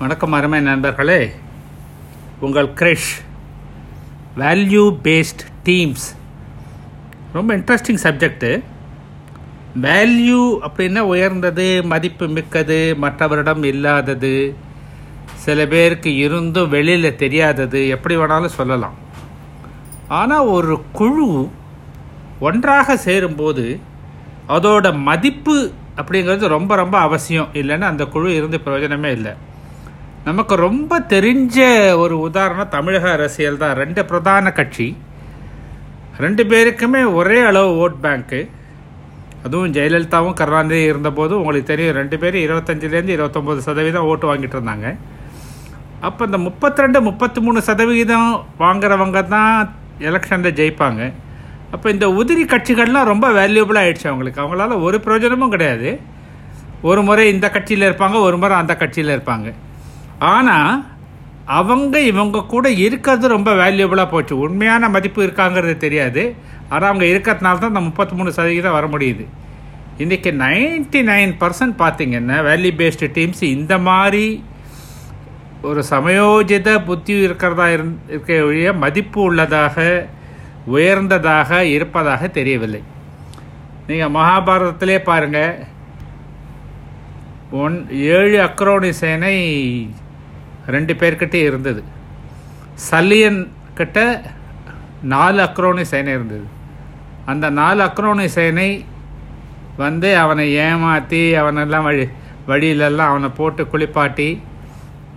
வணக்கம் அருமை நண்பர்களே. உங்கள் கிரிஷ் வேல்யூ பேஸ்ட் டீம்ஸ் ரொம்ப இன்ட்ரெஸ்டிங் சப்ஜெக்டு வேல்யூ அப்படின்னா உயர்ந்தது மதிப்பு மிக்கது மற்றவரிடம் இல்லாதது சில பேருக்கு இருந்தும் வெளியில் தெரியாதது எப்படி வேணாலும் சொல்லலாம். ஆனால் ஒரு குழு ஒன்றாக சேரும்போது அதோட மதிப்பு அப்படிங்கிறது ரொம்ப ரொம்ப அவசியம். இல்லைன்னா அந்த குழு இருந்து பிரயோஜனமே இல்லை. நமக்கு ரொம்ப தெரிஞ்ச ஒரு உதாரணம் தமிழக அரசியல் தான். ரெண்டு பிரதான கட்சி. ரெண்டு பேருக்குமே ஒரே அளவு ஓட் பேங்க்கு அதுவும் ஜெயலலிதாவும் கருணாநிதி இருந்தபோது உங்களுக்கு தெரியும் ரெண்டு பேரும் இருபத்தஞ்சிலேருந்து இருபத்தொம்போது சதவீதம் ஓட்டு வாங்கிட்டு இருந்தாங்க. அப்போ இந்த முப்பத்தி ரெண்டு முப்பத்தி மூணு சதவிகிதம் வாங்குறவங்க தான் எலெக்ஷனில் ஜெயிப்பாங்க. அப்போ இந்த உதிரி கட்சிகள்லாம் ரொம்ப வேல்யூபிளாக ஆயிடுச்சு அவங்களுக்கு. அவங்களால ஒரு பிரயோஜனமும் கிடையாது. ஒரு முறை இந்த கட்சியில் இருப்பாங்க ஒரு முறை அந்த கட்சியில் இருப்பாங்க. ஆனால் அவங்க இவங்க கூட இருக்கிறது ரொம்ப வேல்யூபிளாக போச்சு. உண்மையான மதிப்பு இருக்காங்கிறது தெரியாது. ஆனால் அவங்க இருக்கிறதுனால தான் இந்த முப்பத்தி மூணு சதவீதம் வர முடியுது. இன்றைக்கி நைன்டி நைன் பர்சன்ட் பார்த்தீங்கன்னா வேல்யூ பேஸ்டு டீம்ஸ் இந்த மாதிரி ஒரு சமயோஜித புத்தி இருக்கிறதா இருந் இருக்க ஒழிய மதிப்பு உள்ளதாக உயர்ந்ததாக இருப்பதாக தெரியவில்லை. நீங்கள் மகாபாரதத்திலே பாருங்கள் ஒன் ஏழு அக்ரோனி சேனை ரெண்டு பேர்கிட்ட இருந்தது. சல்லியன் கிட்ட நாலு அக்ரோனி சேனை இருந்தது. அந்த நாலு அக்ரோனி சேனை வந்து அவனை ஏமாற்றி அவனெல்லாம் வழி வழியிலெல்லாம் அவனை போட்டு குளிப்பாட்டி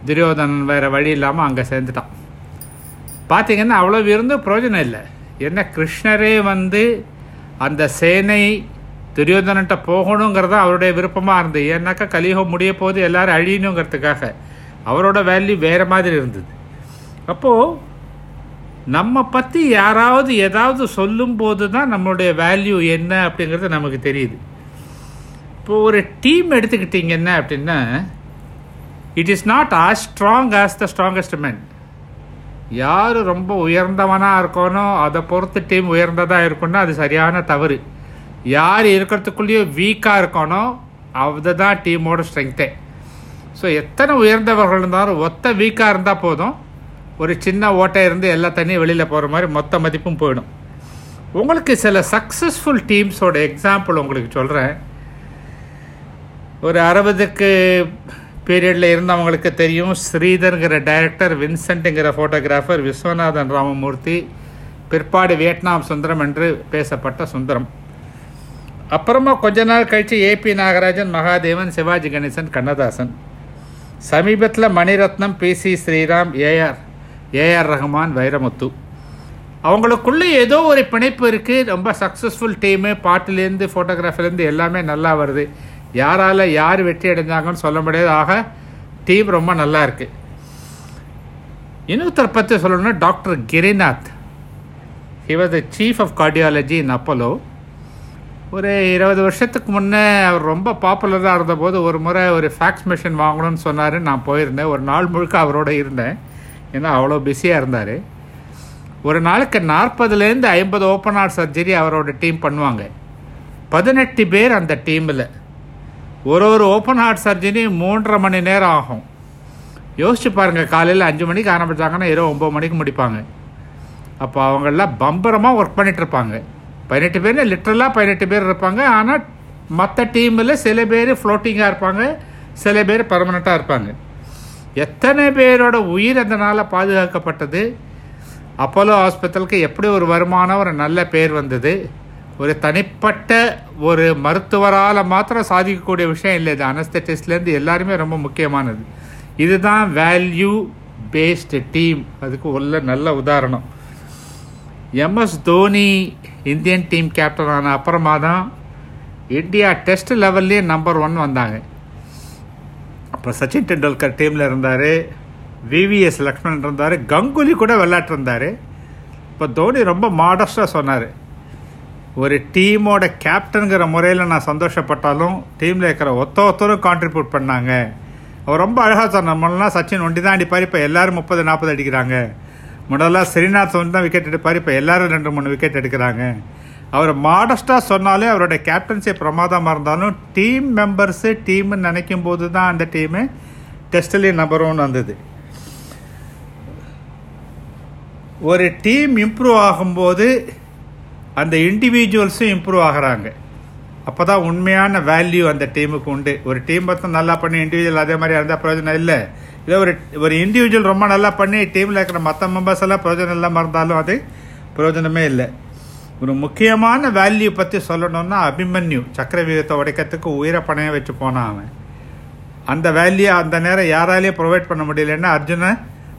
துரியோதனன் வேறு வழி இல்லாமல் அங்கே சேர்ந்துட்டான். பார்த்தீங்கன்னா அவ்வளோ இருந்தும் பிரயோஜனம் இல்லை. என்ன கிருஷ்ணரே வந்து அந்த சேனை துரியோதனன்ட்ட போகணுங்கிறது அவருடைய விருப்பமாக இருந்தது. ஏன்னாக்கா கலியுகம் முடிய போது எல்லோரும் அழியணுங்கிறதுக்காக. அவரோட வேல்யூ வேறு மாதிரி இருந்தது. அப்போது நம்ம பற்றி யாராவது ஏதாவது சொல்லும்போது தான் நம்மளுடைய வேல்யூ என்ன அப்படிங்கிறது நமக்கு தெரியுது. இப்போ ஒரு டீம் எடுத்துக்கிட்டிங்கன்னா அப்படின்னா it is not as strong as the strongest man யார் ரொம்ப உயர்ந்தவனாக இருக்கணும் அதை பொறுத்து டீம் உயர்ந்ததாக இருக்குன்னா அது சரியான தவறு. யார் இருக்கிறதுக்குள்ளேயோ வீக்காக இருக்கணும் அதுதான் டீமோட ஸ்ட்ரென்த்தே ஸோ எத்தனை உயர்ந்தவர்கள் இருந்தாலும் ஒத்த வீக்காக இருந்தால் போதும். ஒரு சின்ன ஓட்டை இருந்து எல்லா தண்ணியும் வெளியில் போகிற மாதிரி மொத்த மதிப்பும் போயிடும். உங்களுக்கு சில சக்ஸஸ்ஃபுல் டீம்ஸோட எக்ஸாம்பிள் உங்களுக்கு சொல்கிறேன் ஒரு அறுபதுக்கு பீரியடில் இருந்தவங்களுக்கு தெரியும் ஸ்ரீதர்ங்கிற டைரக்டர் வின்சென்ட்டுங்கிற ஃபோட்டோகிராஃபர் விஸ்வநாதன் ராமமூர்த்தி பிற்பாடு வியட்நாம் சுந்தரம் என்று பேசப்பட்ட சுந்தரம். அப்புறமா கொஞ்ச நாள் கழித்து ஏபி நாகராஜன் மகாதேவன் சிவாஜி கணேசன் கண்ணதாசன். சமீபத்தில் Mani Ratnam P C Sriram AR AR Rahman Vairamuthu. அவங்களுக்குள்ளே ஏதோ ஒரு பிணைப்பு இருக்குது ரொம்ப சக்ஸஸ்ஃபுல் டீமு பாட்டுலேருந்து ஃபோட்டோகிராஃபிலேருந்து எல்லாமே நல்லா வருது. யாரால் யார் வெற்றி அடைஞ்சாங்கன்னு சொல்ல முடியாது. ஆக டீம் ரொம்ப நல்லா இருக்குது இன்னொருத்தர் பற்றி சொல்லணும்னா doctor Girinath. He was the chief of cardiology in Apollo ஒரு இருபது வருஷத்துக்கு முன்னே அவர் ரொம்ப பாப்புலராக இருந்தபோது ஒரு முறை ஒரு ஃபேக்ஸ் மிஷின் வாங்கணும்னு சொன்னார். நான் போயிருந்தேன். ஒரு நாள் முழுக்க அவரோட இருந்தேன். ஏன்னா அவ்வளோ பிஸியாக இருந்தார். ஒரு நாளுக்கு நாற்பதுலேருந்து ஐம்பது ஓப்பன் ஹார்ட் சர்ஜரி அவரோட டீம் பண்ணுவாங்க. பதினெட்டு பேர் அந்த டீமில் ஒரு ஒரு ஓப்பன் ஹார்ட் சர்ஜரி மூன்றரை மணி நேரம் ஆகும். யோசிச்சு பாருங்கள் காலையில் அஞ்சு மணிக்கு ஆரம்பித்தாங்கன்னா இரவு ஒம்பது மணிக்கு முடிப்பாங்க. அப்போ அவங்கெல்லாம் பம்பரமாக ஒர்க் பண்ணிகிட்ருப்பாங்க பதினெட்டு பேர் லிட்ரலாக பதினெட்டு பேர் இருப்பாங்க. ஆனால் மற்ற டீமில் சில பேர் ஃப்ளோட்டிங்காக இருப்பாங்க சில பேர் பர்மனெண்ட்டாக இருப்பாங்க. எத்தனை பேரோட உயிர் அதனால் பாதுகாக்கப்பட்டது? அப்போலோ ஹாஸ்பிட்டலுக்கு எப்படி ஒரு வருமானம் ஒரு நல்ல பேர் வந்தது? ஒரு தனிப்பட்ட ஒரு மருத்துவரால் மாத்திரம் சாதிக்கக்கூடிய விஷயம் இல்லை இது. அனஸ்தட்டிஸ்ட்லேருந்து எல்லாருமே ரொம்ப முக்கியமானது. இதுதான் வேல்யூ பேஸ்டு டீம் அதுக்கு உள்ள நல்ல உதாரணம். M S Dhoni Indian team captain ஆன அப்புறமா தான் இந்தியா டெஸ்ட் லெவல்லே நம்பர் ஒன் வந்தாங்க. அப்போ சச்சின் டெண்டுல்கர் டீமில் இருந்தார். விவிஎஸ் லக்ஷ்மணன் இருந்தார். கங்குலி கூட விளையாட்டுருந்தார். இப்போ தோனி ரொம்ப மாடஸ்டாக சொன்னார். ஒரு டீமோட கேப்டனுங்கிற முறையில் நான் சந்தோஷப்பட்டாலும் டீமில் இருக்கிற ஒத்த ஒத்தரும் கான்ட்ரிபியூட் பண்ணாங்க. அவர் ரொம்ப அழகாக சொன்னார். முன்னெல்லாம் சச்சின் ஒண்டி தான் அடிப்பார். இப்போ எல்லோரும் முப்பது நாற்பது அடிக்கிறாங்க. முதல்ல ஸ்ரீநாத் வந்து தான் விக்கெட் எடுப்பார். இப்போ எல்லாரும் ரெண்டு மூணு விக்கெட் எடுக்கிறாங்க. அவர் மாடஸ்டாக சொன்னாலே அவரோட கேப்டன்சி பிரமாதமாக இருந்தாலும் டீம் மெம்பர்ஸு டீம்னு நினைக்கும் போது தான் அந்த டீமு டெஸ்ட்லேயே நம்பர் ஒன் வந்தது. ஒரு டீம் இம்ப்ரூவ் ஆகும்போது அந்த இண்டிவிஜுவல்ஸும் இம்ப்ரூவ் ஆகுறாங்க. அப்போ தான் உண்மையான வேல்யூ அந்த டீமுக்கு உண்டு. ஒரு டீம் பார்த்தா நல்லா பண்ணி இண்டிவிஜுவல் அதே மாதிரி இருந்தால் பிரயோஜனம் இல்லை. இல்லை ஒரு ஒரு இண்டிவிஜுவல் ரொம்ப நல்லா பண்ணி டீமில் இருக்கிற மற்ற மெம்பர்ஸ் எல்லாம் பிரயோஜனம் இல்லாமல் இருந்தாலும் அது பிரயோஜனமே இல்லை. ஒரு முக்கியமான வேல்யூ பற்றி சொல்லணும்னா அபிமன்யு சக்கரவியூகத்தை உடைக்கிறதுக்கு உயிரை பணையம் வச்சு போனான் அவன். அந்த வேல்யூ அந்த நேரம் யாராலையும் ப்ரொவைட் பண்ண முடியலன்னா அர்ஜுனை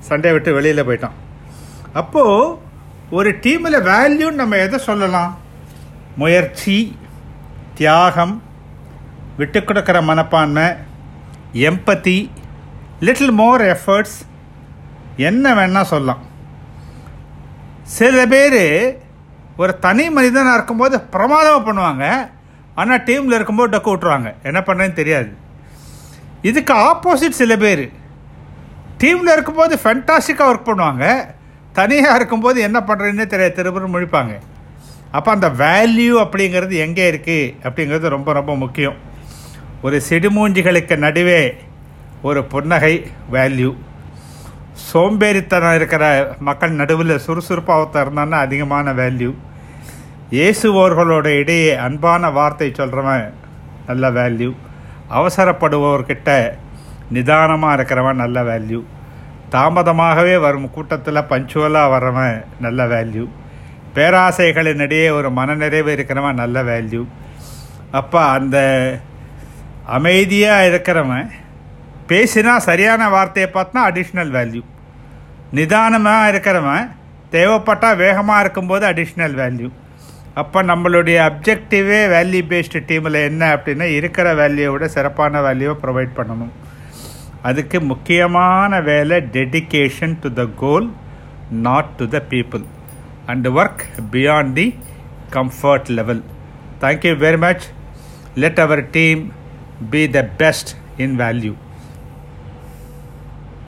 சண்டையை விட்டு வெளியில் போயிட்டான். அப்போது ஒரு டீமில் வேல்யூன்னு நம்ம எதை சொல்லலாம்? முயற்சி தியாகம் விட்டு கொடுக்குற மனப்பான்மை எம்பத்தி லிட்டில் மோர் எஃபர்ட்ஸ் என்ன வேணால் சொல்லலாம். சில பேர் ஒரு தனி மனிதனாக இருக்கும்போது பிரமாதமாக பண்ணுவாங்க. ஆனால் டீமில் இருக்கும்போது டக்கு விட்ருவாங்க என்ன பண்ணுறேன்னு தெரியாது. இதுக்கு ஆப்போசிட் சில பேர். டீமில் இருக்கும்போது ஃபென்டாஸ்டிக்காக ஒர்க் பண்ணுவாங்க. தனியாக இருக்கும்போது என்ன பண்ணுறதுன்னே தெரியாது. திரும்ப முழிப்பாங்க. அப்போ அந்த வேல்யூ அப்படிங்கிறது எங்கே இருக்குது அப்படிங்கிறது ரொம்ப ரொம்ப முக்கியம். ஒரு செடிமூஞ்சிகளுக்கு நடுவே ஒரு புன்னகை வேல்யூ சோம்பேறித்தனம் இருக்கிற மக்கள் நடுவில் சுறுசுறுப்பாக இருந்தான்னா அதிகமான வேல்யூ இயேசுவோர்களோட இடையே அன்பான வார்த்தை சொல்கிறவன் நல்ல வேல்யூ அவசரப்படுபவர்கிட்ட நிதானமாக இருக்கிறவன் நல்ல வேல்யூ தாமதமாகவே வரும் கூட்டத்தில் பஞ்சுவலாக வர்றவன் நல்ல வேல்யூ பேராசைகளினிடையே ஒரு மனநிறைவு இருக்கிறவன் நல்ல வேல்யூ அப்போ அந்த அமைதியாக இருக்கிறவன் பேசினா சரியான வார்த்தையை பார்த்தா அடிஷ்னல் வேல்யூ நிதானமாக இருக்கிறவன் தேவைப்பட்டால் வேகமாக இருக்கும்போது அடிஷ்னல் வேல்யூ அப்போ நம்மளுடைய அப்ஜெக்டிவே வேல்யூ பேஸ்டு டீமில் என்ன அப்படின்னா இருக்கிற வேல்யூவை விட சிறப்பான வேல்யூவை ப்ரொவைட் பண்ணணும். அதுக்கு முக்கியமான வேலை dedication to the goal not to the people and work beyond the comfort level thank you very much let our team be the best in value